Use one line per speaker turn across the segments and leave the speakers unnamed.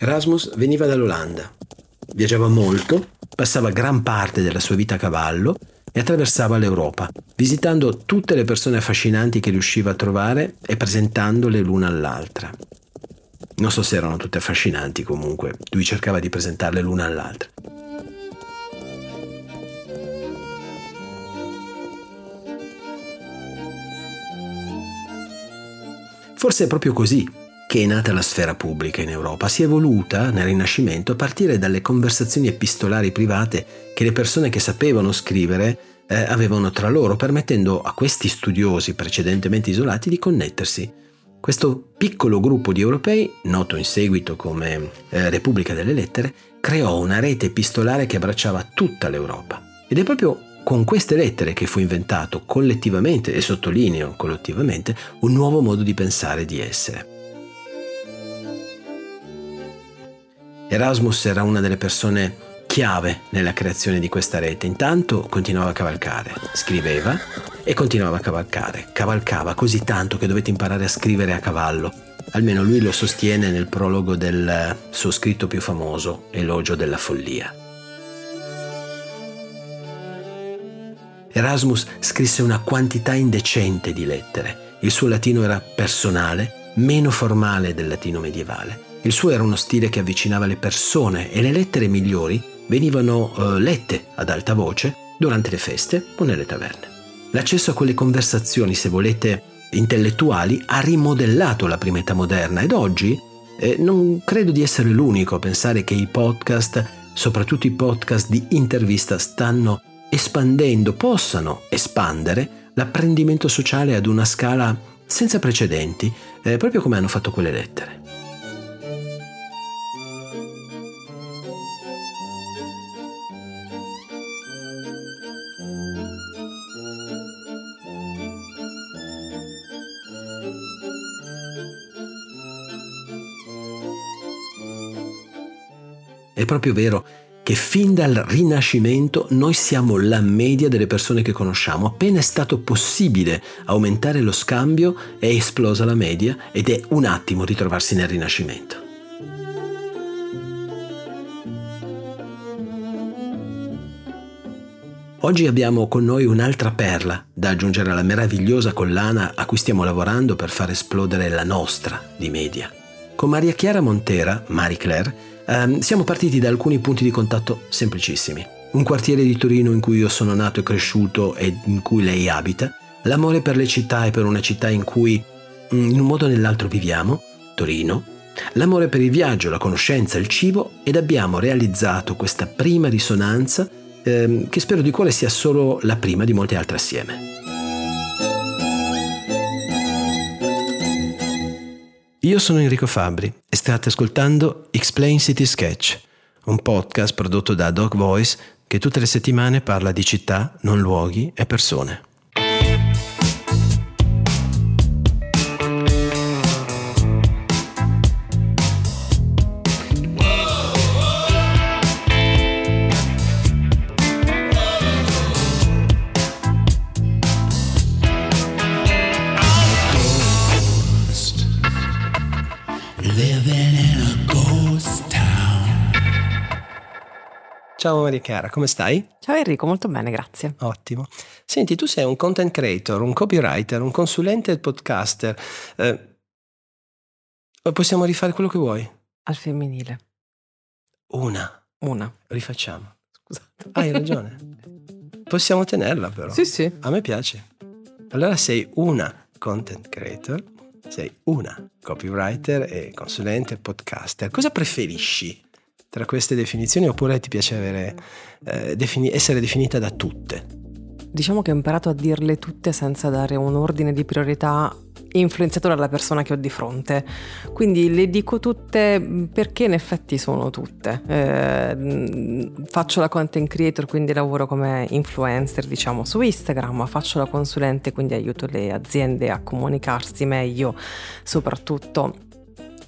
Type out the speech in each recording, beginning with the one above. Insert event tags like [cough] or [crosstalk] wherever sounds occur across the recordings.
Erasmus veniva dall'Olanda, viaggiava molto, passava gran parte della sua vita a cavallo e attraversava l'Europa, visitando tutte le persone affascinanti che riusciva a trovare e presentandole l'una all'altra. Non so se erano tutte affascinanti comunque, lui cercava di presentarle l'una all'altra. Forse è proprio così che è nata la sfera pubblica in Europa. Si è evoluta nel Rinascimento a partire dalle conversazioni epistolari private che le persone che sapevano scrivere eh, avevano tra loro, permettendo a questi studiosi precedentemente isolati di connettersi. Questo piccolo gruppo di europei, noto in seguito come eh, Repubblica delle Lettere, creò una rete epistolare che abbracciava tutta l'Europa. Ed è proprio con queste lettere che fu inventato collettivamente, e sottolineo collettivamente, un nuovo modo di pensare e di essere. Erasmus era una delle persone chiave nella creazione di questa rete. Intanto continuava a cavalcare, scriveva e continuava a cavalcare. Cavalcava così tanto che dovette imparare a scrivere a cavallo. Almeno lui lo sostiene nel prologo del suo scritto più famoso, Elogio della follia. Erasmus scrisse una quantità indecente di lettere. Il suo latino era personale, meno formale del latino medievale. Il suo era uno stile che avvicinava le persone e le lettere migliori venivano uh, lette ad alta voce durante le feste o nelle taverne. L'accesso a quelle conversazioni, se volete, intellettuali ha rimodellato la prima età moderna ed oggi eh, non credo di essere l'unico a pensare che i podcast, soprattutto i podcast di intervista, stanno espandendo, possano espandere l'apprendimento sociale ad una scala senza precedenti, eh, proprio come hanno fatto quelle lettere. È proprio vero che fin dal Rinascimento noi siamo la media delle persone che conosciamo. Appena è stato possibile aumentare lo scambio è esplosa la media ed è un attimo ritrovarsi nel Rinascimento. Oggi abbiamo con noi un'altra perla da aggiungere alla meravigliosa collana a cui stiamo lavorando per far esplodere la nostra di media. Con Maria Chiara Montera, Marie Claire, Um, siamo partiti da alcuni punti di contatto semplicissimi. Un quartiere di Torino in cui io sono nato e cresciuto e in cui lei abita, l'amore per le città e per una città in cui mm, in un modo o nell'altro viviamo, Torino, l'amore per il viaggio, la conoscenza, il cibo ed abbiamo realizzato questa prima risonanza ehm, che spero di cuore sia solo la prima di molte altre assieme. Io sono Enrico Fabri e state ascoltando Explain City Sketch, un podcast prodotto da Dog Voice che tutte le settimane parla di città, non luoghi e persone. Ciao Maria Chiara, come stai?
Ciao Enrico, molto bene, grazie.
Ottimo. Senti, tu sei un content creator, un copywriter, un consulente podcaster. Eh, possiamo rifare quello che vuoi?
Al femminile.
Una.
Una.
Rifacciamo. Scusate. Hai ragione. Possiamo tenerla però.
Sì, sì.
A me piace. Allora sei una content creator, sei una copywriter e consulente podcaster. Cosa preferisci? Tra queste definizioni oppure ti piace avere, eh, defini- essere definita da tutte?
Diciamo che ho imparato a dirle tutte senza dare un ordine di priorità influenzato dalla persona che ho di fronte. Quindi le dico tutte mm, perché in effetti sono tutte. Eh, mm, faccio la content creator, quindi lavoro come influencer, diciamo, su Instagram, faccio la consulente, quindi aiuto le aziende a comunicarsi meglio, soprattutto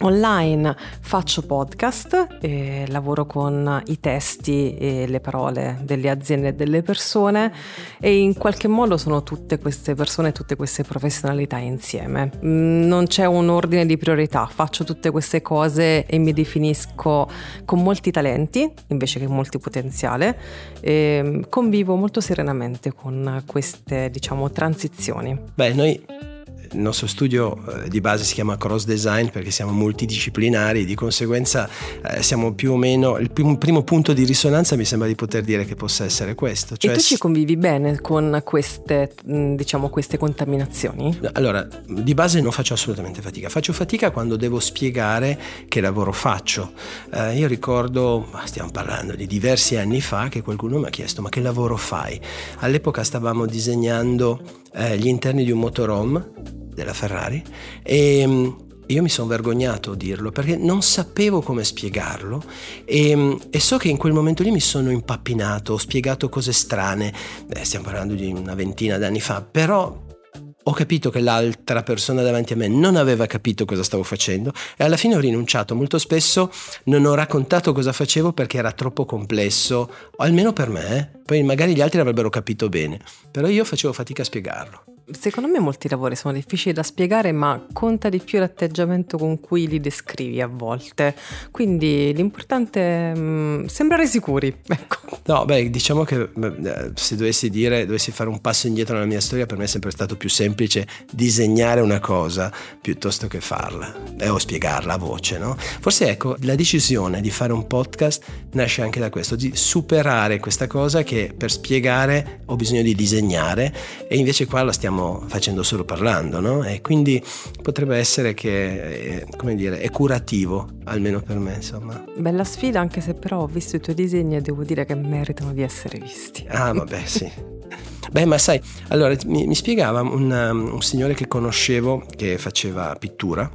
online, faccio podcast, lavoro con i testi e le parole delle aziende e delle persone e in qualche modo sono tutte queste persone, tutte queste professionalità insieme. Mm, non c'è un ordine di priorità, faccio tutte queste cose e mi definisco con molti talenti invece che molti potenziale e convivo molto serenamente con queste diciamo transizioni.
Beh, noi il nostro studio eh, di base si chiama cross design perché siamo multidisciplinari, di conseguenza eh, siamo più o meno, il primo, primo, punto di risonanza mi sembra di poter dire che possa essere questo.
Cioè, e tu ci convivi bene con queste, diciamo, queste contaminazioni?
Allora, di base non faccio assolutamente fatica, faccio fatica quando devo spiegare che lavoro faccio. Eh, io ricordo, stiamo parlando di diversi anni fa, che qualcuno mi ha chiesto ma che lavoro fai? All'epoca stavamo disegnando eh, gli interni di un motorhome della Ferrari e mm, io mi sono vergognato a dirlo perché non sapevo come spiegarlo e, mm, e, so che in quel momento lì mi sono impappinato, ho spiegato cose strane, Beh, stiamo parlando di una ventina d'anni fa, però ho capito che l'altra persona davanti a me non aveva capito cosa stavo facendo e alla fine ho rinunciato. Molto spesso non ho raccontato cosa facevo perché era troppo complesso, almeno per me, eh. poi magari gli altri avrebbero capito bene, però io facevo fatica a spiegarlo
secondo me molti lavori sono difficili da spiegare, ma conta di più l'atteggiamento con cui li descrivi a volte. Quindi l'importante è mm, sembrare sicuri. [laughs] Ecco.
No, beh, diciamo che eh, se dovessi dire, dovessi fare un passo indietro nella mia storia, per me è sempre stato più semplice disegnare una cosa piuttosto che farla eh, o spiegarla a voce, no? Forse ecco, la decisione di fare un podcast nasce anche da questo, di superare questa cosa che per spiegare ho bisogno di disegnare e invece qua la stiamo stiamo facendo solo parlando, no? E quindi potrebbe essere che, come dire, è curativo, almeno per me, insomma.
Bella sfida, anche se però ho visto i tuoi disegni e devo dire che meritano di essere visti.
Ah, vabbè, sì. Beh, ma sai, allora mi, mi spiegava un, um, un signore che conoscevo che faceva pittura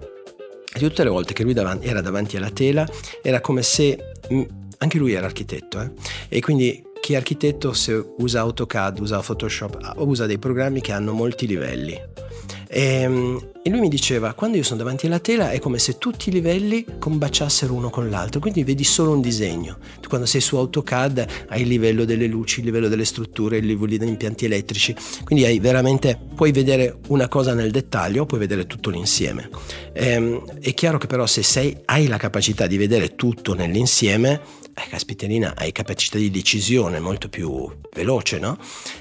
e tutte le volte che lui davanti, era davanti alla tela era come se anche lui era architetto eh? e quindi chi è architetto se usa AutoCAD, usa Photoshop, usa dei programmi che hanno molti livelli. E, ehm, e, lui mi diceva, quando io sono davanti alla tela è come se tutti i livelli combaciassero uno con l'altro, quindi vedi solo un disegno. Tu quando sei su AutoCAD hai il livello delle luci, il livello delle strutture, il livello degli impianti elettrici, quindi hai veramente, puoi vedere una cosa nel dettaglio puoi vedere tutto l'insieme. E, ehm, è chiaro che però se sei, hai la capacità di vedere tutto nell'insieme, eh, caspiterina, hai capacità di decisione molto più veloce, no?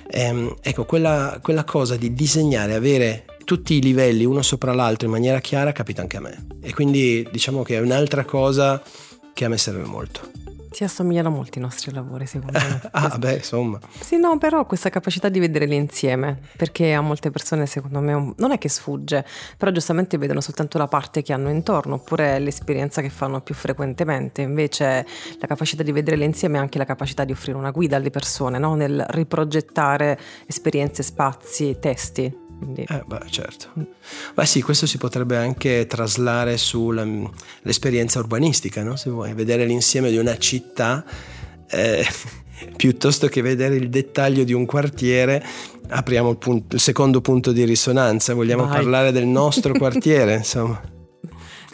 Ehm, ecco, quella, quella cosa di disegnare, avere tutti i livelli uno sopra l'altro in maniera chiara capita anche a me. E quindi diciamo che è un'altra cosa che a me serve molto.
Ti assomigliano molto i nostri lavori, secondo me. [laughs]
ah, beh, insomma.
Sì, no, però questa capacità di vedere l'insieme, perché a molte persone, secondo me, non è che sfugge, però giustamente vedono soltanto la parte che hanno intorno, oppure l'esperienza che fanno più frequentemente. Invece la capacità di vedere l'insieme è anche la capacità di offrire una guida alle persone, no? nel riprogettare esperienze, spazi, testi.
Quindi... Eh, beh, certo. Beh sì, questo si potrebbe anche traslare sull'esperienza urbanistica, no? se vuoi, vedere l'insieme di una città eh, [laughs] piuttosto che vedere il dettaglio di un quartiere. Apriamo il, punto, il secondo punto di risonanza, vogliamo Vai. parlare del nostro quartiere, insomma.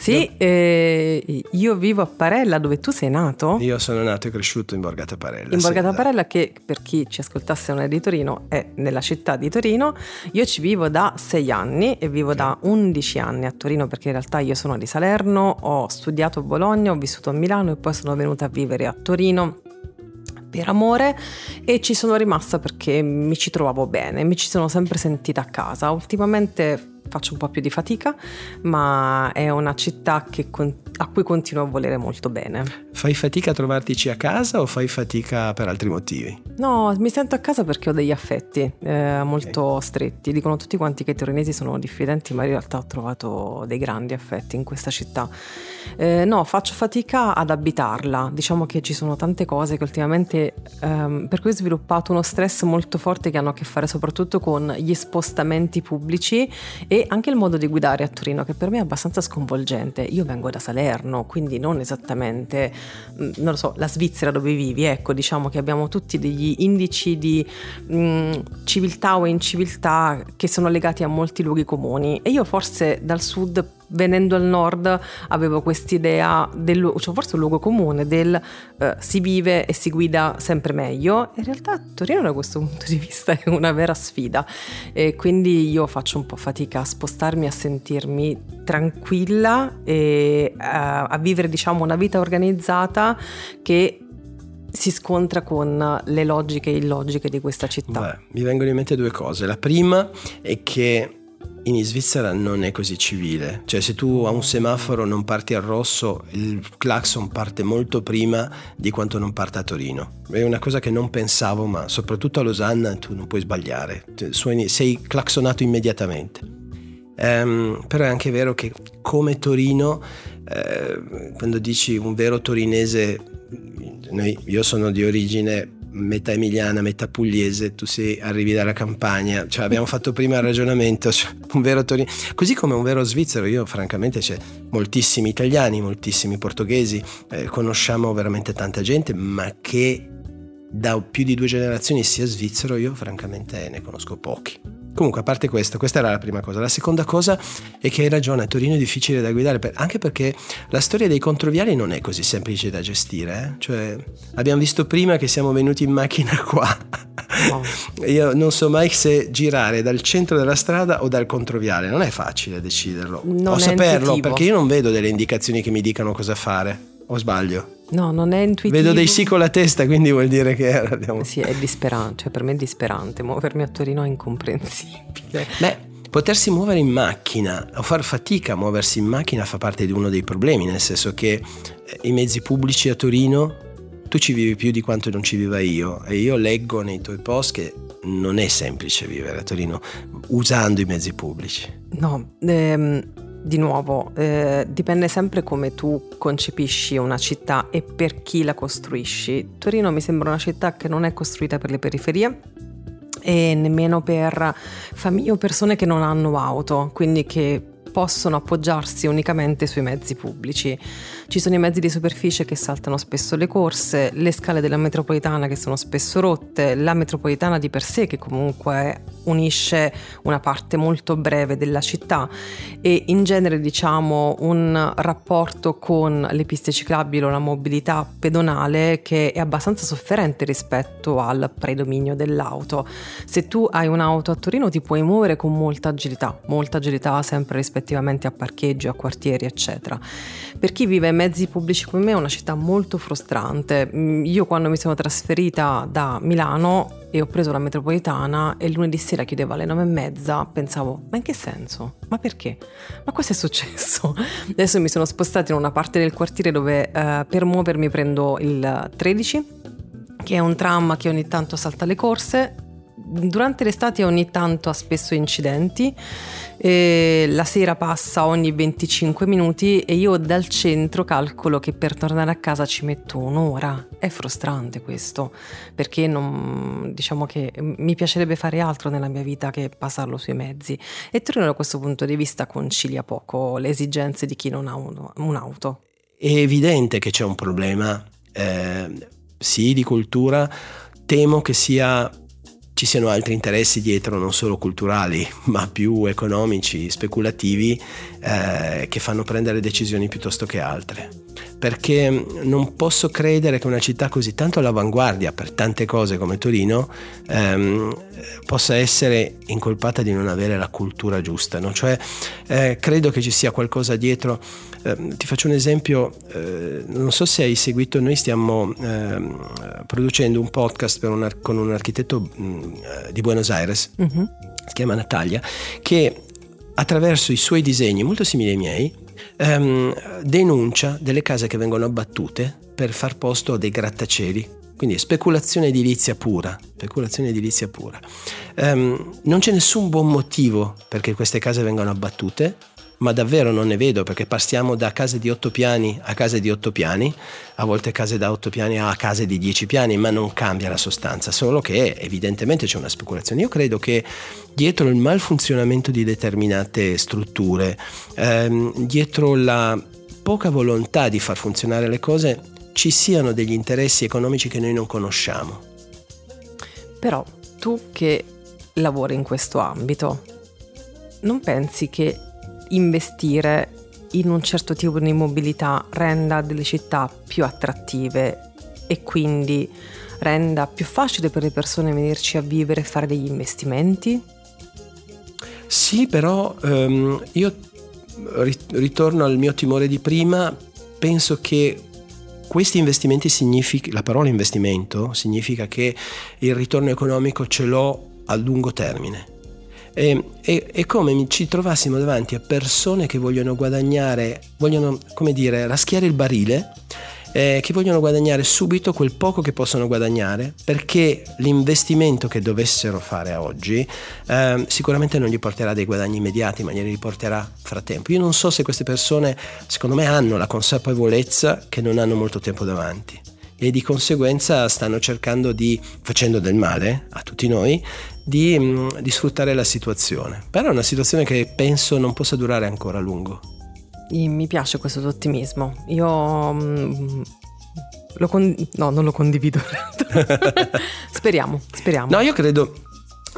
Sì, eh, io vivo a Parella dove tu sei nato.
Io sono nato e cresciuto in Borgata Parella.
In Borgata Parella che per chi ci ascoltasse non è di Torino è nella città di Torino. Io ci vivo da sei anni e vivo da 11 anni a Torino perché in realtà io sono di Salerno, ho studiato a Bologna, ho vissuto a Milano e poi sono venuta a vivere a Torino per amore e ci sono rimasta perché mi ci trovavo bene, mi ci sono sempre sentita a casa. Ultimamente faccio un po' più di fatica, ma è una città con- a cui continuo a volere molto bene.
Fai fatica a trovartici a casa o fai fatica per altri motivi?
No, mi sento a casa perché ho degli affetti eh, molto okay. stretti. Dicono tutti quanti che i torinesi sono diffidenti, ma in realtà ho trovato dei grandi affetti in questa città. Eh, no, faccio fatica ad abitarla. Diciamo che ci sono tante cose che ultimamente ehm, per cui ho sviluppato uno stress molto forte che hanno a che fare soprattutto con gli spostamenti pubblici e anche il modo di guidare a Torino che per me è abbastanza sconvolgente. Io vengo da Salerno, quindi non esattamente, mm, non so, la Svizzera dove vivi, ecco, diciamo che abbiamo tutti degli indici di mh, mm, civiltà o inciviltà che sono legati a molti luoghi comuni. E io forse dal sud venendo al nord avevo quest'idea, del, cioè forse un luogo comune del uh, si vive e si guida sempre meglio. In realtà Torino da questo punto di vista [laughs] è una vera sfida e quindi io faccio un po' fatica a spostarmi, a sentirmi tranquilla e uh, a vivere diciamo una vita organizzata che si scontra con le logiche e illogiche di questa città?
Beh, mi vengono in mente due cose. La prima è che in Svizzera non è così civile, cioè se tu a un semaforo non parti al rosso, il clacson parte molto prima di quanto non parta a Torino. È una cosa che non pensavo, ma soprattutto a Losanna tu non puoi sbagliare, sei claxonato immediatamente. Um, però è anche vero che come Torino, eh, quando dici un vero torinese noi, io sono di origine metà emiliana, metà pugliese, tu sei, arrivi dalla campagna, cioè abbiamo fatto prima il ragionamento, cioè un vero Torino, così come un vero svizzero, io francamente c'è moltissimi italiani, moltissimi portoghesi, eh, conosciamo veramente tanta gente, ma che da più di due generazioni sia svizzero, io francamente ne conosco pochi. Comunque, a parte questo, questa era la prima cosa. La seconda cosa è che hai ragione, Torino è difficile da guidare, anche perché la storia dei controviali non è così semplice da gestire. Eh? Cioè, abbiamo visto prima che siamo venuti in macchina [laughs] qua. Oh. Io non so mai se girare dal centro della strada o dal controviale, non è facile deciderlo.
Non
o saperlo,
intuitivo.
perché io non vedo delle indicazioni che mi dicano cosa fare. O sbaglio?
No, non è intuitivo.
Vedo dei sì con la testa, quindi vuol dire che abbiamo...
Sì, è disperante, cioè per me è disperante, muovermi a Torino è incomprensibile.
Beh, potersi muovere in macchina o far fatica a muoversi in macchina fa parte di uno dei problemi, nel senso che eh, i mezzi pubblici a Torino tu ci vivi più di quanto non ci viva io e io leggo nei tuoi post che non è semplice vivere a Torino usando i mezzi pubblici.
No, ehm, di nuovo, eh, dipende sempre come tu concepisci una città e per chi la costruisci. Torino mi sembra una città che non è costruita per le periferie e nemmeno per famiglie o persone che non hanno auto, quindi che possono appoggiarsi unicamente sui mezzi pubblici. Ci sono i mezzi di superficie che saltano spesso le corse, le scale della metropolitana che sono spesso rotte, la metropolitana di per sé che comunque unisce una parte molto breve della città e in genere diciamo un rapporto con le piste ciclabili o la mobilità pedonale che è abbastanza sofferente rispetto al predominio dell'auto. Se tu hai un'auto a Torino ti puoi muovere con molta agilità, molta agilità sempre rispettivamente a parcheggi, a quartieri eccetera. Per chi vive in mezzi pubblici come me è una città molto frustrante. Mm, io quando mi sono trasferita da Milano e ho preso la metropolitana e lunedì sera chiudeva alle nove e mezza, pensavo, ma in che senso? Ma perché? Ma cosa è successo? [laughs] Adesso mi sono spostata in una parte del quartiere dove eh, per muovermi prendo il 13, che è un tram che ogni tanto salta le corse. Durante l'estate ogni tanto ha spesso incidenti e la sera passa ogni 25 minuti e io dal centro calcolo che per tornare a casa ci metto un'ora. È frustrante questo, perché non, diciamo che mi piacerebbe fare altro nella mia vita che passarlo sui mezzi. E Torino da questo punto di vista concilia poco le esigenze di chi non ha un'auto.
È evidente che c'è un problema, eh, sì, di cultura, temo che sia ci siano altri interessi dietro, non solo culturali, [laughs] ma più economici, speculativi, eh, che fanno prendere decisioni piuttosto che altre. Perché non posso credere che una città così tanto all'avanguardia per tante cose come Torino ehm, possa essere incolpata di non avere la cultura giusta. No? Cioè, eh, credo che ci sia qualcosa dietro eh, ti faccio un esempio, eh, non so se hai seguito, noi stiamo eh, producendo un podcast un con un architetto mh, mm, eh, di Buenos Aires, uh-huh. si chiama Natalia, che attraverso i suoi disegni, molto simili ai miei, ehm, denuncia delle case che vengono abbattute per far posto a dei grattacieli quindi speculazione edilizia pura, speculazione edilizia pura. Um, non c'è nessun buon motivo perché queste case vengano abbattute, ma davvero non ne vedo perché passiamo da case di otto piani a case di otto piani, a volte case da otto piani a case di dieci piani, ma non cambia la sostanza, solo che evidentemente c'è una speculazione. Io credo che dietro il malfunzionamento di determinate strutture, ehm, dietro la poca volontà di far funzionare le cose, ci siano degli interessi economici che noi non conosciamo.
Però tu che lavori in questo ambito, non pensi che investire in un certo tipo di mobilità renda delle città più attrattive e quindi renda più facile per le persone venirci a vivere e fare degli investimenti?
Sì, però um, io ritorno al mio timore di prima, penso che questi investimenti significa, la parola investimento significa che il ritorno economico ce l'ho a lungo termine. È, è, è, come ci trovassimo davanti a persone che vogliono guadagnare, vogliono, come dire, raschiare il barile eh, che vogliono guadagnare subito quel poco che possono guadagnare perché l'investimento che dovessero fare oggi eh, sicuramente non gli porterà dei guadagni immediati ma glieli riporterà fra tempo. Io non so se queste persone secondo me hanno la consapevolezza che non hanno molto tempo davanti e di conseguenza stanno cercando di, facendo del male a tutti noi, di, mm, di sfruttare la situazione. Però è una situazione che penso non possa durare ancora a lungo
mi piace questo tuo ottimismo. Io mm, lo con- no, non lo condivido. [laughs] speriamo, speriamo.
No, io credo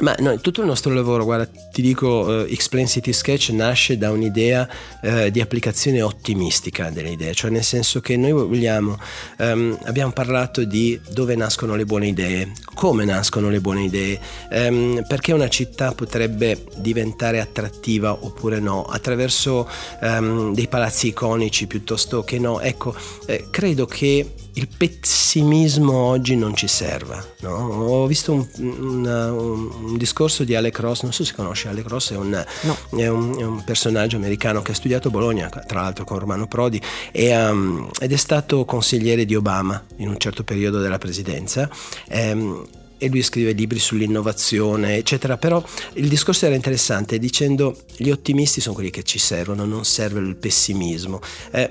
ma no, tutto il nostro lavoro, guarda, ti dico, uh, Explain City Sketch nasce da un'idea uh, di applicazione ottimistica delle idee, cioè nel senso che noi vogliamo, um, abbiamo parlato di dove nascono le buone idee, come nascono le buone idee, um, perché una città potrebbe diventare attrattiva oppure no, attraverso um, dei palazzi iconici piuttosto che no. Ecco, eh, credo che il pessimismo oggi non ci serva. No? Ho visto un, un, un, discorso di Alec Ross, non so se conosci Alec Ross, è un, no. è, è un, personaggio americano che ha studiato a Bologna, tra l'altro con Romano Prodi, e, um, ed è stato consigliere di Obama in un certo periodo della presidenza. Um, e lui scrive libri sull'innovazione, eccetera. Però il discorso era interessante dicendo gli ottimisti sono quelli che ci servono, non serve il pessimismo. Eh,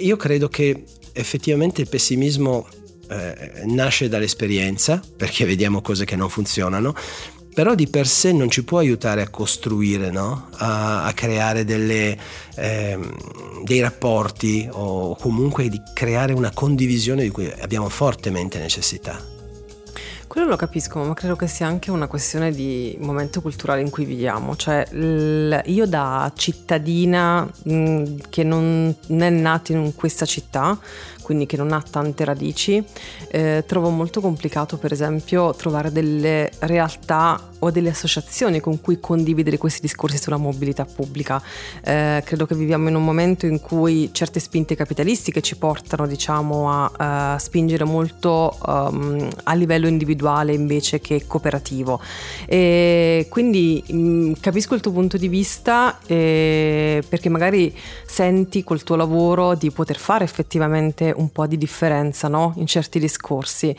io credo che effettivamente il pessimismo eh, nasce dall'esperienza, perché vediamo cose che non funzionano, però di per sé non ci può aiutare a costruire, no? a, a, creare delle, eh, dei rapporti o comunque di creare una condivisione di cui abbiamo fortemente necessità.
Quello lo capisco, ma credo che sia anche una questione di momento culturale in cui viviamo. Cioè, io da cittadina che non è nata in questa città, quindi che non ha tante radici, eh, trovo molto complicato per esempio trovare delle realtà o delle associazioni con cui condividere questi discorsi sulla mobilità pubblica. Eh, credo che viviamo in un momento in cui certe spinte capitalistiche ci portano diciamo a, a spingere molto um, a livello individuale invece che cooperativo. E quindi mh, mm, capisco il tuo punto di vista eh, perché magari senti col tuo lavoro di poter fare effettivamente un po' di differenza no? in certi discorsi.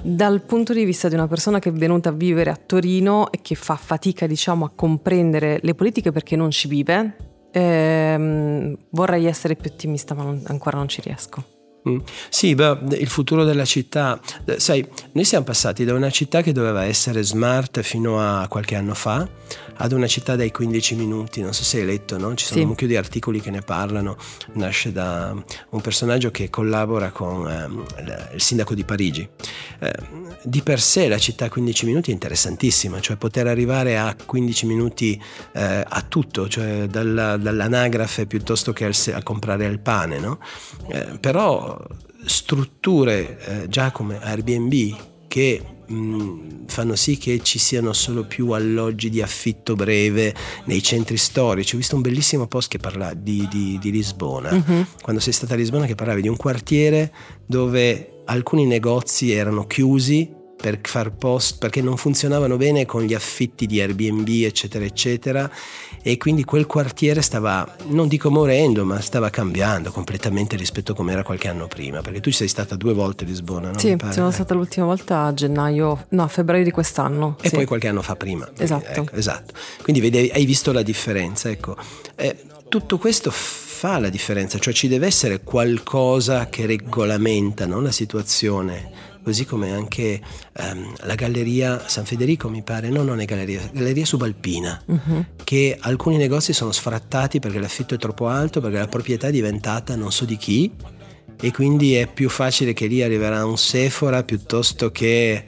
Dal punto di vista di una persona che è venuta a vivere a Torino e che fa fatica diciamo, a comprendere le politiche perché non ci vive, ehm, vorrei essere più ottimista ma non, ancora non ci riesco.
Mm. Sì, beh, il futuro della città, eh, sai, noi siamo passati da una città che doveva essere smart fino a qualche anno fa ad una città dai 15 minuti, non so se hai letto, no? ci sono sì. un mucchio di articoli che ne parlano, nasce da un personaggio che collabora con eh, il sindaco di Parigi. Eh, di per sé la città a 15 minuti è interessantissima, cioè poter arrivare a 15 minuti eh, a tutto, cioè dalla, dall'anagrafe piuttosto che al, a comprare il pane, no? Eh, però strutture eh, già come Airbnb che mh, fanno sì che ci siano solo più alloggi di affitto breve nei centri storici. Ho visto un bellissimo post che parla di, di, di Lisbona, uh-huh. quando sei stata a Lisbona che parlavi di un quartiere dove alcuni negozi erano chiusi per far post perché non funzionavano bene con gli affitti di Airbnb eccetera eccetera. E quindi quel quartiere stava non dico morendo ma stava cambiando completamente rispetto a come era qualche anno prima perché tu ci sei stata due volte a Lisbona no?
sì sono stata l'ultima volta a gennaio no a febbraio di quest'anno
e
sì.
poi qualche anno fa prima.
Esatto.
Ecco, esatto. Quindi vedi hai visto la differenza ecco. Eh, tutto questo fa la differenza cioè ci deve essere qualcosa che regolamenta no? la situazione così come anche um, la Galleria San Federico, mi pare, no, non è Galleria, Galleria Subalpina, uh-huh. che alcuni negozi sono sfrattati perché l'affitto è troppo alto, perché la proprietà è diventata non so di chi e quindi è più facile che lì arriverà un Sephora piuttosto che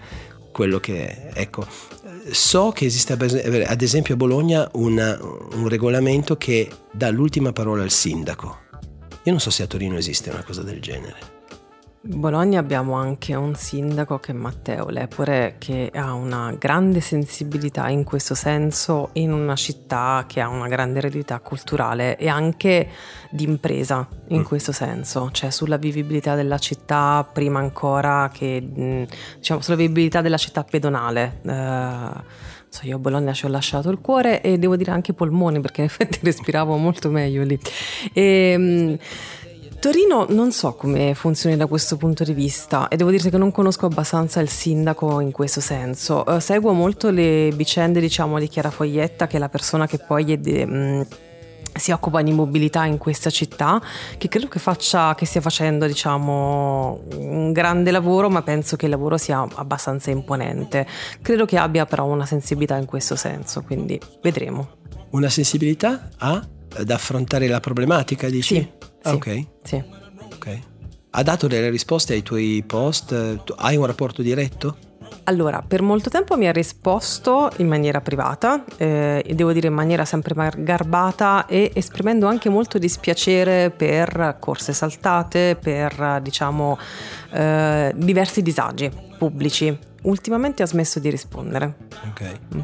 quello che, ecco, so che esiste ad esempio a Bologna una, un regolamento che dà l'ultima parola al sindaco. Io non so se a Torino esiste una cosa del genere.
Bologna abbiamo anche un sindaco che è Matteo Lepore che ha una grande sensibilità in questo senso in una città che ha una grande eredità culturale e anche di impresa in mm. questo senso, cioè sulla vivibilità della città prima ancora che diciamo sulla vivibilità della città pedonale. Eh, So, io a Bologna ci ho lasciato il cuore e devo dire anche i polmoni perché in effetti [laughs] respiravo molto meglio lì. E, ehm, Torino non so come funzioni da questo punto di vista e devo dire che non conosco abbastanza il sindaco in questo senso. Uh, seguo molto le vicende diciamo di Chiara Foglietta che è la persona che poi è de, mh, mm, si occupa di mobilità in questa città, che credo che, faccia, che stia facendo diciamo, un grande lavoro, ma penso che il lavoro sia abbastanza imponente. Credo che abbia però una sensibilità in questo senso, quindi vedremo.
Una sensibilità a, ad affrontare la problematica, dici?
Sì.
Sì, ok.
Sì.
Ok. Ha dato delle risposte ai tuoi post? Hai un rapporto diretto?
Allora, per molto tempo mi ha risposto in maniera privata, eh, devo dire in maniera sempre garbata e esprimendo anche molto dispiacere per corse saltate, per diciamo eh, diversi disagi pubblici. Ultimamente ha smesso di rispondere.
Ok. Mm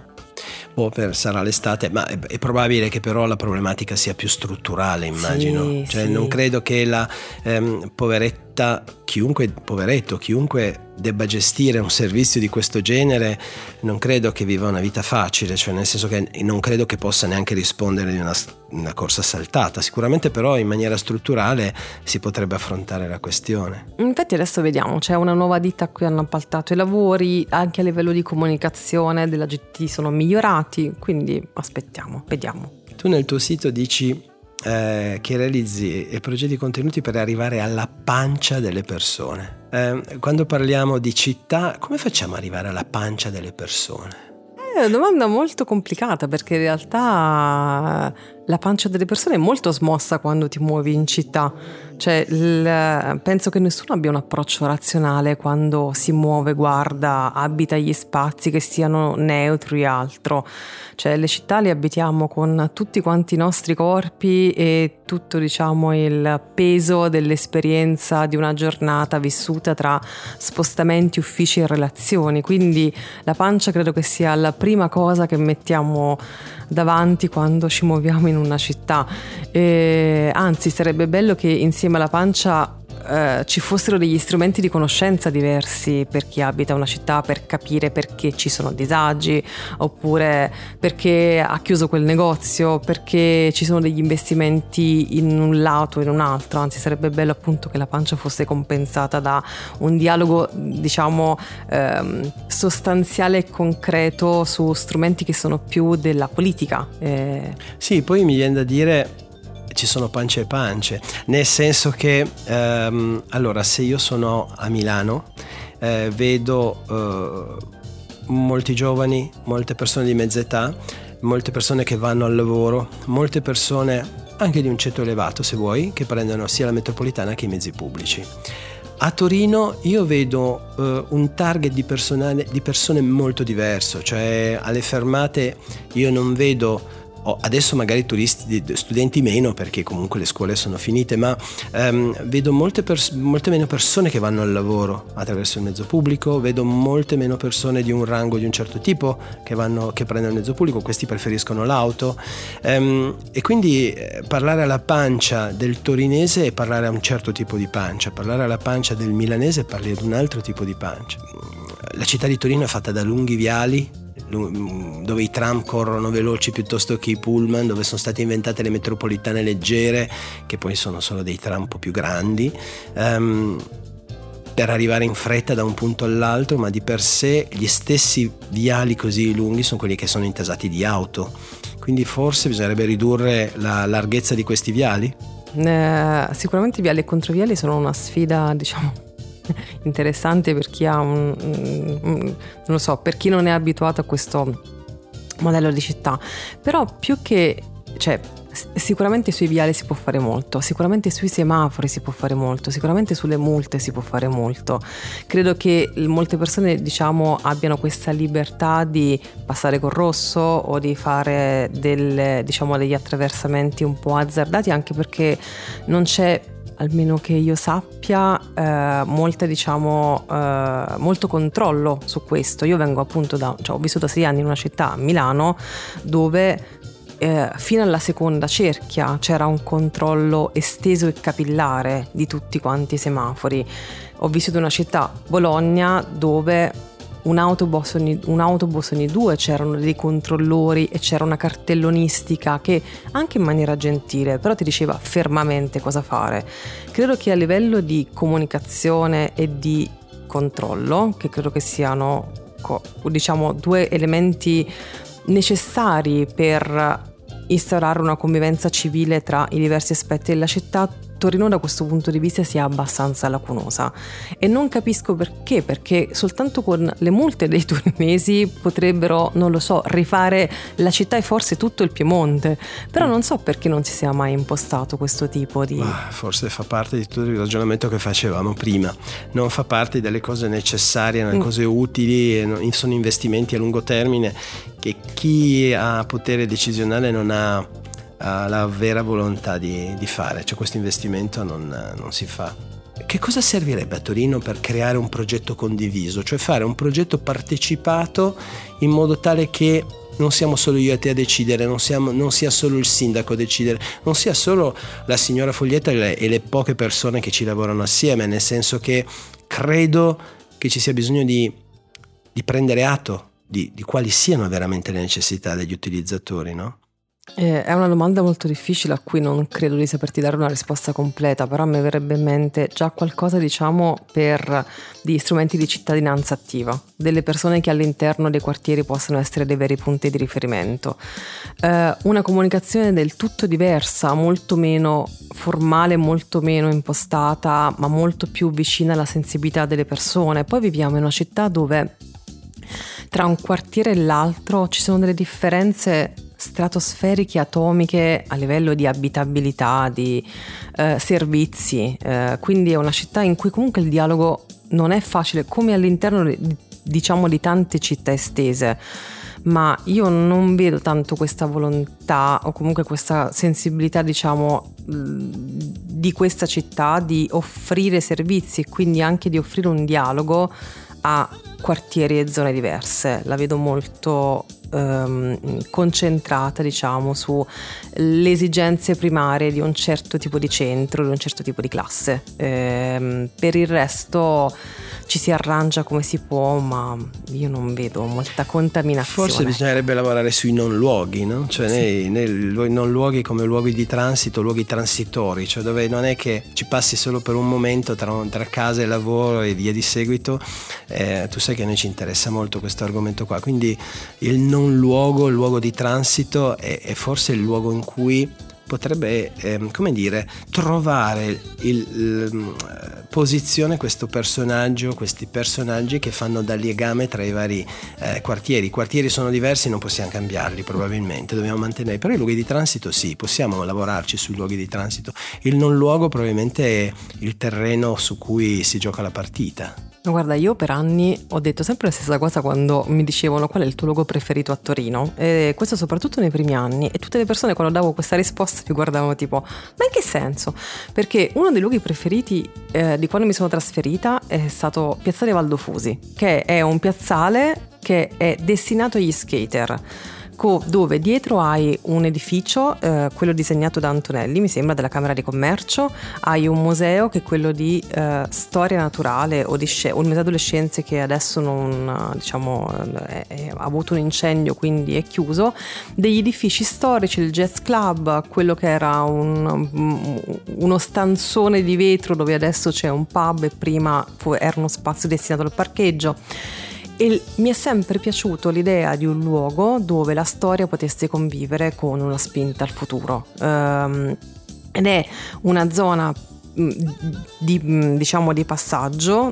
o per, sarà l'estate, ma è, è, probabile che però la problematica sia più strutturale, immagino. Sì, cioè, sì. non credo che la ehm, poveretta, chiunque, poveretto, chiunque debba gestire un servizio di questo genere, non credo che viva una vita facile, cioè nel senso che non credo che possa neanche rispondere di una, una corsa saltata. Sicuramente però in maniera strutturale si potrebbe affrontare la questione.
Infatti adesso vediamo, c'è una nuova ditta a cui hanno appaltato i lavori, anche a livello di comunicazione della GT sono migliorati, quindi aspettiamo, vediamo.
Tu nel tuo sito dici eh, che realizzi e progetti contenuti per arrivare alla pancia delle persone. Eh, quando parliamo di città, come facciamo ad arrivare alla pancia delle persone?
È una domanda molto complicata perché in realtà la pancia delle persone è molto smossa quando ti muovi in città. Cioè, il, penso che nessuno abbia un approccio razionale quando si muove, guarda, abita gli spazi che siano neutri e altro. Cioè, le città le abitiamo con tutti quanti i nostri corpi e tutto, diciamo, il peso dell'esperienza di una giornata vissuta tra spostamenti, uffici e relazioni. Quindi la pancia credo che sia la prima cosa che mettiamo davanti quando ci muoviamo in una città. E, anzi, sarebbe bello che insieme alla pancia eh, ci fossero degli strumenti di conoscenza diversi per chi abita una città per capire perché ci sono disagi oppure perché ha chiuso quel negozio, perché ci sono degli investimenti in un lato o in un altro, anzi sarebbe bello appunto che la pancia fosse compensata da un dialogo diciamo ehm, sostanziale e concreto su strumenti che sono più della politica.
Eh... Sì, poi mi viene da dire ci sono pance e pance, nel senso che ehm, allora se io sono a Milano eh, vedo eh, molti giovani, molte persone di mezza età, molte persone che vanno al lavoro, molte persone anche di un ceto elevato se vuoi, che prendono sia la metropolitana che i mezzi pubblici. A Torino io vedo uh, un target di, di, persone molto diverso, cioè alle fermate io non vedo adesso magari turisti, studenti meno perché comunque le scuole sono finite, ma um, vedo molte, pers- molte, meno persone che vanno al lavoro attraverso il mezzo pubblico, vedo molte meno persone di un rango di un certo tipo che, vanno, che prendono il mezzo pubblico, questi preferiscono l'auto um, e quindi eh, parlare alla pancia del torinese è parlare a un certo tipo di pancia, parlare alla pancia del milanese è parlare ad un altro tipo di pancia. La città di Torino è fatta da lunghi viali dove i tram corrono veloci piuttosto che i pullman, dove sono state inventate le metropolitane leggere, che poi sono solo dei tram un po' più grandi. Um, per arrivare in fretta da un punto all'altro, ma di per sé gli stessi viali così lunghi sono quelli che sono intasati di auto. Quindi forse bisognerebbe ridurre la larghezza di questi viali?
Eh, sicuramente i viali e controviali sono una sfida, diciamo, [laughs] interessante per chi ha un, un, un, non lo so, per chi non è abituato a questo modello di città. Però più che cioè, sicuramente sui viali si può fare molto, sicuramente sui semafori si può fare molto, sicuramente sulle multe si può fare molto. Credo che molte persone diciamo abbiano questa libertà di passare col rosso o di fare del, diciamo, degli attraversamenti un po' azzardati anche perché non c'è almeno che io sappia, eh, molte, diciamo, eh, molto controllo su questo. Io vengo appunto da, cioè, ho vissuto sei anni in una città, Milano, dove eh, fino alla seconda cerchia c'era un controllo esteso e capillare di tutti quanti i semafori. Ho vissuto in una città, Bologna, dove un autobus, ogni, un autobus ogni due c'erano dei controllori e c'era una cartellonistica che anche in maniera gentile però ti diceva fermamente cosa fare. Credo che a livello di comunicazione e di controllo, che credo che siano diciamo due elementi necessari per instaurare una convivenza civile tra i diversi aspetti della città, Torino da questo punto di vista sia abbastanza lacunosa. E non capisco perché, perché soltanto con le multe dei [laughs] torinesi potrebbero, non lo so, rifare la città e forse tutto il Piemonte, però non so perché non si sia mai impostato questo tipo di...
Ah, forse fa parte di tutto il ragionamento che facevamo prima, non fa parte delle cose necessarie, delle mm. cose utili, sono investimenti a lungo termine che chi ha potere decisionale non ha ha la vera volontà di, di fare, cioè questo investimento non, non si fa. Che cosa servirebbe a Torino per creare un progetto condiviso, cioè fare un progetto partecipato in modo tale che non siamo solo io e te a decidere, non, siamo, non, sia solo il sindaco a decidere, non sia solo la signora Foglietta e le, e le, poche persone che ci lavorano assieme, nel senso che credo che ci sia bisogno di, di prendere atto di, di, quali siano veramente le necessità degli utilizzatori, no?
Eh, è una domanda molto difficile a cui non credo di saperti dare una risposta completa, però mi verrebbe in mente già qualcosa, diciamo, per gli strumenti di cittadinanza attiva, delle persone che all'interno dei quartieri possano essere dei veri punti di riferimento. Eh, una comunicazione del tutto diversa, molto meno formale, molto meno impostata, ma molto più vicina alla sensibilità delle persone. Poi viviamo in una città dove tra un quartiere e l'altro ci sono delle differenze stratosferiche atomiche a livello di abitabilità, di eh, servizi, eh, quindi è una città in cui comunque il dialogo non è facile come all'interno diciamo di tante città estese ma io non vedo tanto questa volontà o comunque questa sensibilità, diciamo, di questa città di offrire servizi e quindi anche di offrire un dialogo a quartieri e zone diverse. La vedo molto ehm, concentrata diciamo sulle esigenze primarie di un certo tipo di centro, di un certo tipo di classe. Ehm, per il resto ci si arrangia come si può, ma io non vedo molta contaminazione.
Forse bisognerebbe lavorare sui non luoghi, no? cioè sì. nei, nei, non luoghi come luoghi di transito, luoghi transitori, cioè dove non è che ci passi solo per un momento tra, tra casa e lavoro e via di seguito. Eh, tu sai che a noi ci interessa molto questo argomento qua, quindi il non luogo, il luogo di transito è, è forse il luogo in cui potrebbe, eh, come dire, trovare il, il, posizione questo personaggio, questi personaggi che fanno da legame tra i vari eh, quartieri. I quartieri sono diversi, non possiamo cambiarli probabilmente, dobbiamo mantenere, però i luoghi di transito sì, possiamo lavorarci sui luoghi di transito. Il non luogo probabilmente è il terreno su cui si gioca la partita.
Guarda, io per anni ho detto sempre la stessa cosa quando mi dicevano qual è il tuo luogo preferito a Torino, e questo soprattutto nei primi anni, e tutte le persone quando davo questa risposta mi guardavano tipo, ma in che senso? Perché uno dei luoghi preferiti eh, di quando mi sono trasferita è stato Piazzale Valdofusi, che è un piazzale che è destinato agli skater dove dietro hai un edificio, eh, quello disegnato da Antonelli, mi sembra, della Camera di Commercio, hai un museo che è quello di eh, storia naturale o, di sci- o museo delle scienze che adesso non, diciamo, è, è, ha avuto un incendio quindi è chiuso, degli edifici storici, il Jazz Club, quello che era un, uno stanzone di vetro dove adesso c'è un pub e prima era uno spazio destinato al parcheggio e mi è sempre piaciuto l'idea di un luogo dove la storia potesse convivere con una spinta al futuro. Um, ed è una zona di, diciamo, di passaggio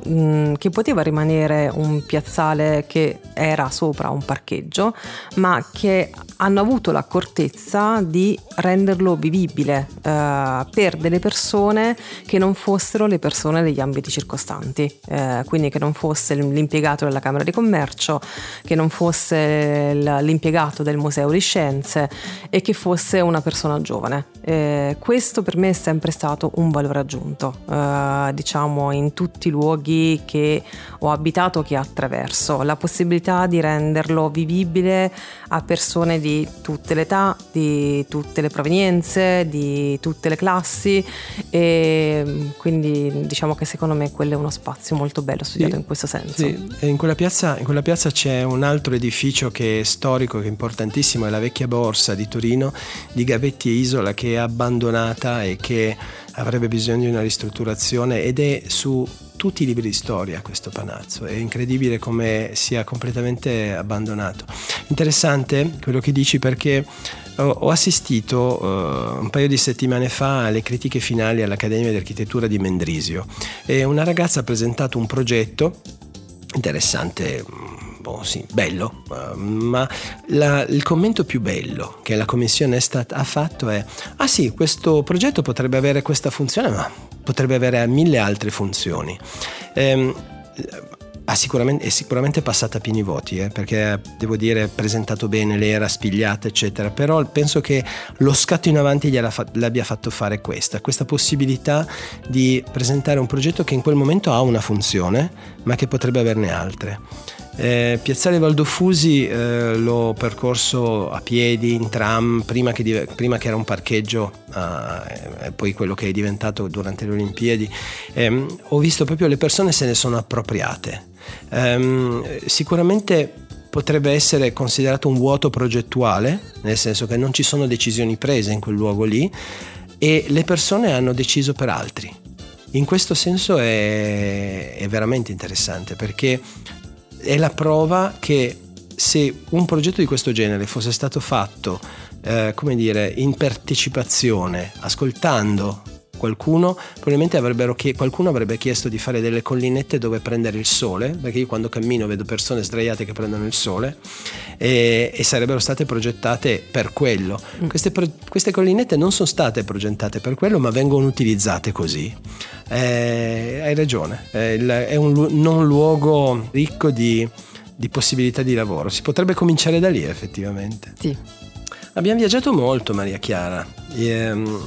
che poteva rimanere un piazzale che era sopra un parcheggio, ma che hanno avuto l'accortezza di renderlo vivibile eh, per delle persone che non fossero le persone degli ambiti circostanti, eh, quindi che non fosse l'impiegato della Camera di Commercio, che non fosse l'impiegato del Museo di Scienze e che fosse una persona giovane. Eh, questo per me è sempre stato un valore aggiunto, eh, diciamo in tutti i luoghi che ho abitato, che attraverso, la possibilità di renderlo vivibile a persone di tutte le età, di tutte le provenienze, di tutte le classi e quindi diciamo che secondo me quello è uno spazio molto bello studiato sì, in questo senso.
Sì. In, quella piazza, in quella piazza c'è un altro edificio che è storico, che è importantissimo, è la vecchia borsa di Torino di Gavetti e Isola che abbandonata e che avrebbe bisogno di una ristrutturazione ed è su tutti i libri di storia questo palazzo, è incredibile come sia completamente abbandonato. Interessante quello che dici perché ho assistito uh, un paio di settimane fa alle critiche finali all'Accademia di Architettura di Mendrisio e una ragazza ha presentato un progetto interessante po' sì, bello, uh, ma la, il commento più bello che la commissione stat- ha fatto è ah sì, questo progetto potrebbe avere questa funzione, ma potrebbe avere mille altre funzioni. Ehm, sicuramente, è sicuramente passata a pieni voti, eh, perché devo dire presentato bene, l'era spigliata, eccetera, però penso che lo scatto in avanti gliela fa- l'abbia fatto fare questa, questa possibilità di presentare un progetto che in quel momento ha una funzione, ma che potrebbe averne altre. Eh, Piazzale Valdofusi eh, l'ho percorso a piedi, in tram, prima che, prima che era un parcheggio, eh, poi quello che è diventato durante le Olimpiadi. Ehm, ho visto proprio le persone se ne sono appropriate. Ehm, sicuramente potrebbe essere considerato un vuoto progettuale, nel senso che non ci sono decisioni prese in quel luogo lì e le persone hanno deciso per altri. In questo senso è, è veramente interessante perché è la prova che se un progetto di questo genere fosse stato fatto, eh, come dire, in partecipazione, ascoltando qualcuno, probabilmente chied- qualcuno avrebbe chiesto di fare delle collinette dove prendere il sole, perché io quando cammino vedo persone sdraiate che prendono il sole e, e sarebbero state progettate per quello. Mm. Queste, pro- queste, collinette non sono state progettate per quello, ma vengono utilizzate così. Eh, hai ragione, è, un lu- non luogo ricco di, di, possibilità di lavoro. Si potrebbe cominciare da lì effettivamente.
Sì.
Abbiamo viaggiato molto Maria Chiara. E, um,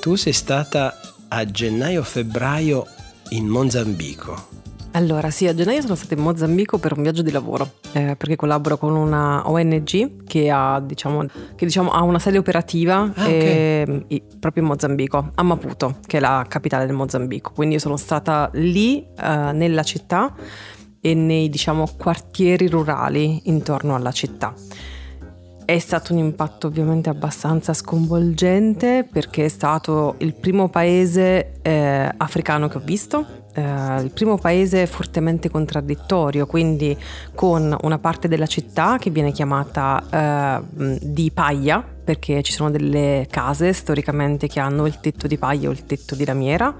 tu sei stata a gennaio-febbraio in Mozambico.
Allora, sì, a gennaio sono stata in Mozambico per un viaggio di lavoro, eh, perché collaboro con una ONG che ha, diciamo, che, diciamo, ha una sede operativa ah, eh, okay. proprio in Mozambico, a Maputo, che è la capitale del Mozambico. Quindi io sono stata lì eh, nella città e nei diciamo, quartieri rurali intorno alla città. È stato un impatto ovviamente abbastanza sconvolgente perché è stato il primo paese eh, africano che ho visto, eh, il primo paese fortemente contraddittorio, quindi con una parte della città che viene chiamata eh, di paglia, perché ci sono delle case storicamente che hanno il tetto di paglia o il tetto di lamiera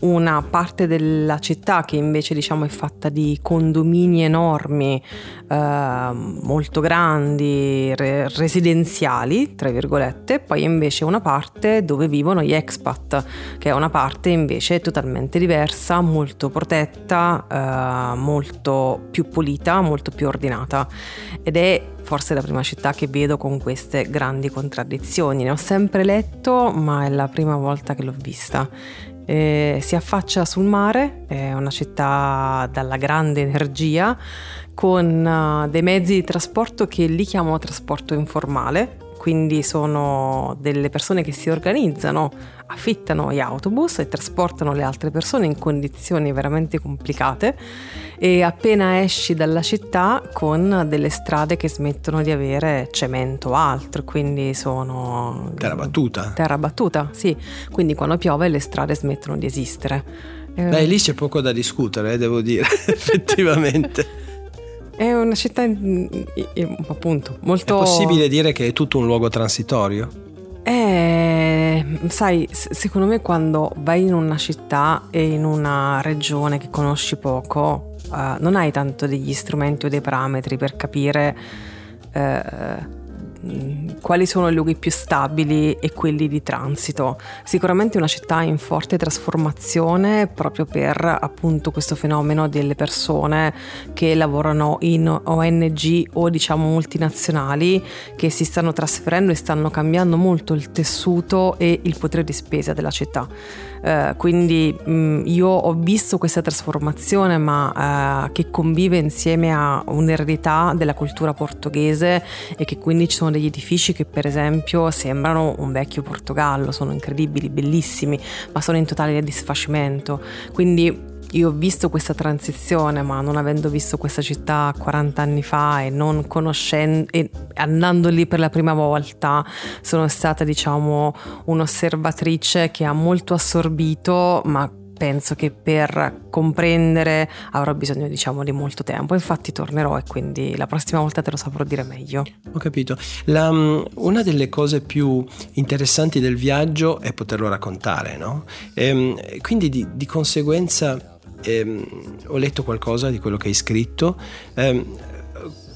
una parte della città che invece diciamo è fatta di condomini enormi, eh, molto grandi, re- residenziali, tra virgolette, poi invece una parte dove vivono gli expat, che è una parte invece totalmente diversa, molto protetta, eh, molto più pulita, molto più ordinata ed è forse la prima città che vedo con queste grandi contraddizioni. Ne ho sempre letto, ma è la prima volta che l'ho vista eh, si affaccia sul mare, è una città dalla grande energia, con uh, dei mezzi di trasporto che lì chiamano trasporto informale, quindi sono delle persone che si organizzano, affittano gli autobus e trasportano le altre persone in condizioni veramente complicate e appena esci dalla città con delle strade che smettono di avere cemento o altro, quindi sono...
Terra battuta.
Terra battuta, sì, quindi quando piove le strade smettono di esistere.
Beh, lì c'è poco da discutere, eh, devo dire, [laughs] effettivamente.
È una città, appunto, molto...
È possibile dire che è tutto un luogo transitorio?
Eh, sai, secondo me quando vai in una città e in una regione che conosci poco, uh, non hai tanto degli strumenti o dei parametri per capire uh, quali sono i luoghi più stabili e quelli di transito. Sicuramente una città in forte trasformazione proprio per appunto questo fenomeno delle persone che lavorano in ONG o diciamo multinazionali che si stanno trasferendo e stanno cambiando molto il tessuto e il potere di spesa della città. Eh, quindi mh, mm, io ho visto questa trasformazione ma uh, che convive insieme a un'eredità della cultura portoghese e che quindi ci sono degli edifici che per esempio sembrano un vecchio Portogallo, sono incredibili, bellissimi, ma sono in totale disfacimento. Quindi io ho visto questa transizione, ma non avendo visto questa città 40 anni fa e non conoscendo e andando lì per la prima volta, sono stata, diciamo, un'osservatrice che ha molto assorbito, ma penso che per comprendere avrò bisogno diciamo di molto tempo. Infatti tornerò e quindi la prossima volta te lo saprò dire meglio.
Ho capito. La, mm, una delle cose più interessanti del viaggio è poterlo raccontare no? E, ehm, quindi di, di conseguenza ehm, ho letto qualcosa di quello che hai scritto. Eh,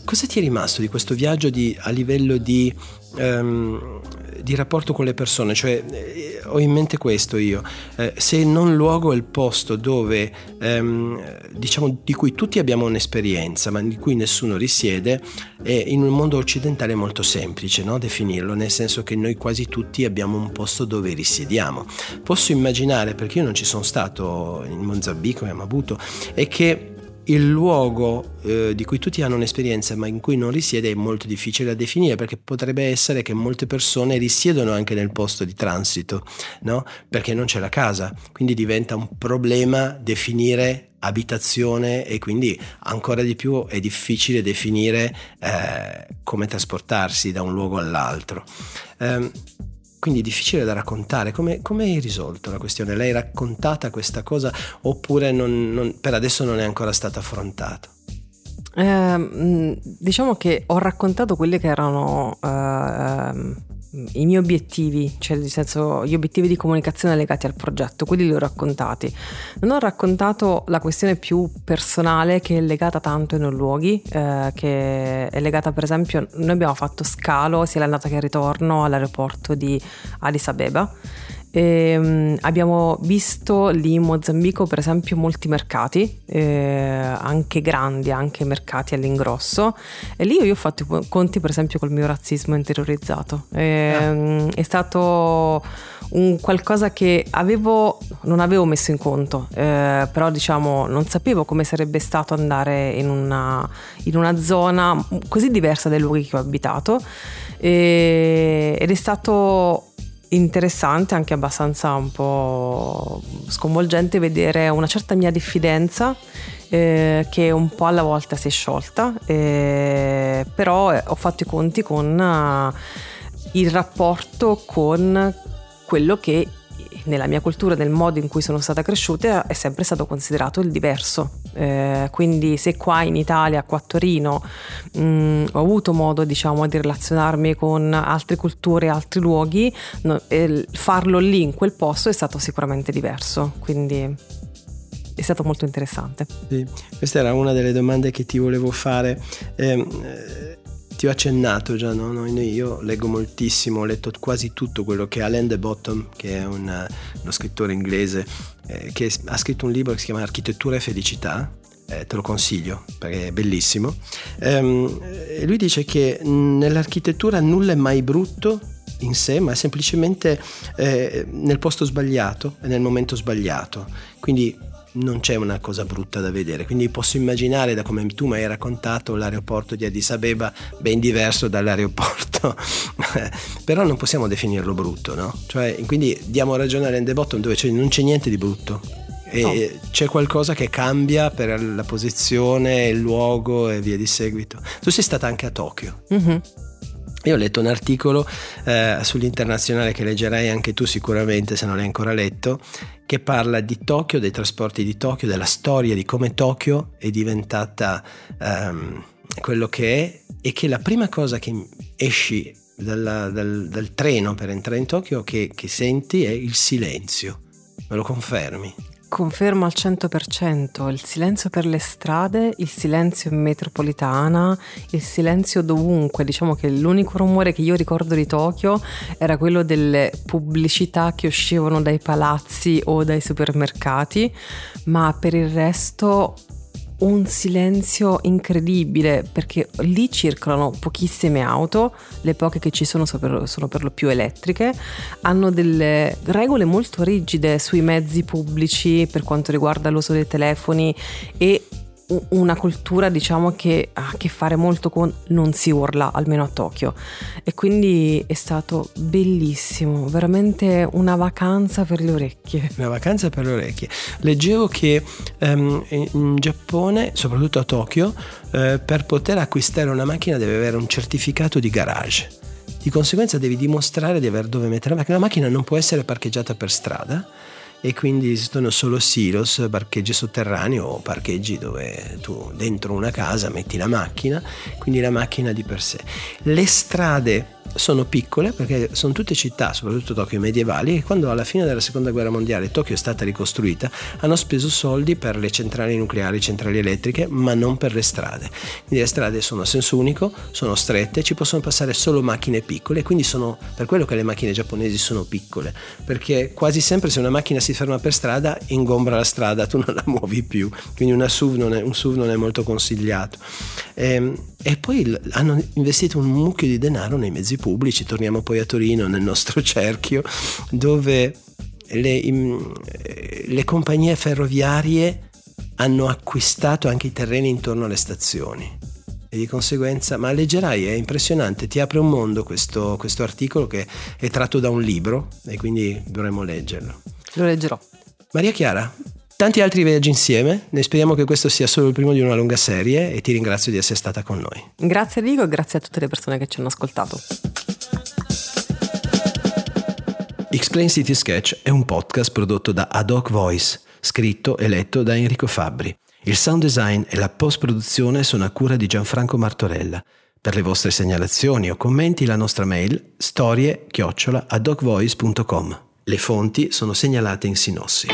cosa ti è rimasto di questo viaggio di, a livello di ehm, di rapporto con le persone, cioè eh, ho in mente questo io, eh, se non luogo è il posto dove ehm, diciamo di cui tutti abbiamo un'esperienza ma di cui nessuno risiede, è in un mondo occidentale molto semplice no? definirlo, nel senso che noi quasi tutti abbiamo un posto dove risiediamo. Posso immaginare, perché io non ci sono stato in Mozambico e a Maputo, è che il luogo eh, di cui tutti hanno un'esperienza ma in cui non risiede è molto difficile da definire perché potrebbe essere che molte persone risiedono anche nel posto di transito, no? perché non c'è la casa, quindi diventa un problema definire abitazione e quindi ancora di più è difficile definire eh, come trasportarsi da un luogo all'altro. Eh, quindi difficile da raccontare. Come, come, hai risolto la questione? L'hai raccontata questa cosa oppure non, non, per adesso non è ancora stata affrontata?
Eh, diciamo che ho raccontato quelle che erano eh, i miei obiettivi, cioè nel senso gli obiettivi di comunicazione legati al progetto, quelli li ho raccontati. Non ho raccontato la questione più personale che è legata tanto ai non luoghi, eh, che è legata per esempio, noi abbiamo fatto scalo sia l'andata che il ritorno all'aeroporto di Addis Abeba e, um, abbiamo visto lì in Mozambico per esempio molti mercati, eh, anche grandi, anche mercati all'ingrosso e lì io ho fatto i conti per esempio col mio razzismo interiorizzato. E, ah. È stato un qualcosa che avevo, non avevo messo in conto, eh, però diciamo non sapevo come sarebbe stato andare in una, in una zona così diversa dai luoghi che ho abitato e, ed è stato interessante, anche abbastanza un po' sconvolgente vedere una certa mia diffidenza eh, che un po' alla volta si è sciolta, eh, però ho fatto i conti con uh, il rapporto con quello che nella mia cultura, nel modo in cui sono stata cresciuta, è sempre stato considerato il diverso. Eh, quindi se qua in Italia, qua a Torino, mh, mm, ho avuto modo diciamo di relazionarmi con altre culture, altri luoghi, no, farlo lì in quel posto è stato sicuramente diverso. Quindi è stato molto interessante.
Sì, questa era una delle domande che ti volevo fare. Eh, ti ho accennato già, no? No, io leggo moltissimo, ho letto quasi tutto quello che Alain de Bottom, che è un, uno scrittore inglese, eh, che ha scritto un libro che si chiama Architettura e felicità, eh, te lo consiglio perché è bellissimo. Ehm, lui dice che nell'architettura nulla è mai brutto in sé, ma è semplicemente eh, nel posto sbagliato e nel momento sbagliato. Quindi non c'è una cosa brutta da vedere, quindi posso immaginare da come tu mi hai raccontato l'aeroporto di Addis Abeba ben diverso dall'aeroporto, [laughs] però non possiamo definirlo brutto, no? Cioè, quindi diamo ragione a Rende Bottom dove non c'è niente di brutto, e no. c'è qualcosa che cambia per la posizione, il luogo e via di seguito. Tu sei stata anche a Tokyo. Mm-hmm. Io ho letto un articolo eh, sull'internazionale che leggerai anche tu sicuramente se non l'hai ancora letto, che parla di Tokyo, dei trasporti di Tokyo, della storia di come Tokyo è diventata um, quello che è e che la prima cosa che esci dal, dal, dal treno per entrare in Tokyo che, che senti è il silenzio. Me lo confermi?
Confermo al 100% il silenzio per le strade, il silenzio in metropolitana, il silenzio dovunque. Diciamo che l'unico rumore che io ricordo di Tokyo era quello delle pubblicità che uscivano dai palazzi o dai supermercati, ma per il resto un silenzio incredibile perché lì circolano pochissime auto, le poche che ci sono sono per lo più elettriche, hanno delle regole molto rigide sui mezzi pubblici per quanto riguarda l'uso dei telefoni e una cultura diciamo che ha a che fare molto con non si urla, almeno a Tokyo. E quindi è stato bellissimo, veramente una vacanza per le orecchie.
Una vacanza per le orecchie. Leggevo che um, in Giappone, soprattutto a Tokyo, uh, per poter acquistare una macchina deve avere un certificato di garage. Di conseguenza devi dimostrare di aver dove mettere la macchina. La macchina non può essere parcheggiata per strada e quindi esistono solo silos, parcheggi sotterranei o parcheggi dove tu dentro una casa metti la macchina, quindi la macchina di per sé. Le strade sono piccole perché sono tutte città, soprattutto Tokyo medievali, e quando alla fine della seconda guerra mondiale Tokyo è stata ricostruita, hanno speso soldi per le centrali nucleari, centrali elettriche, ma non per le strade. Quindi le strade sono a senso unico, sono strette, ci possono passare solo macchine piccole, quindi sono per quello che le macchine giapponesi sono piccole, perché quasi sempre se una macchina si ferma per strada ingombra la strada, tu non la muovi più, quindi SUV è, un SUV non è molto consigliato. E, ehm, e poi hanno investito un mucchio di denaro nei mezzi pubblici, torniamo poi a Torino nel nostro [laughs] cerchio, dove le, le compagnie ferroviarie hanno acquistato anche i terreni intorno alle stazioni e di conseguenza, ma leggerai, è impressionante, ti apre un mondo questo, questo articolo che è tratto da un libro e quindi dovremmo leggerlo.
Lo leggerò.
Maria Chiara, tanti altri viaggi insieme, ne speriamo che questo sia solo il primo di una lunga serie e ti ringrazio di essere stata con noi.
Grazie Enrico e grazie a tutte le persone che ci hanno ascoltato.
Explain City Sketch è un podcast prodotto da Ad Hoc Voice, scritto e letto da Enrico Fabbri. Il sound design e la post-produzione sono a cura di Gianfranco Martorella. Per le vostre segnalazioni o commenti la nostra mail storie-adocvoice.com. Le fonti sono segnalate in sinossi.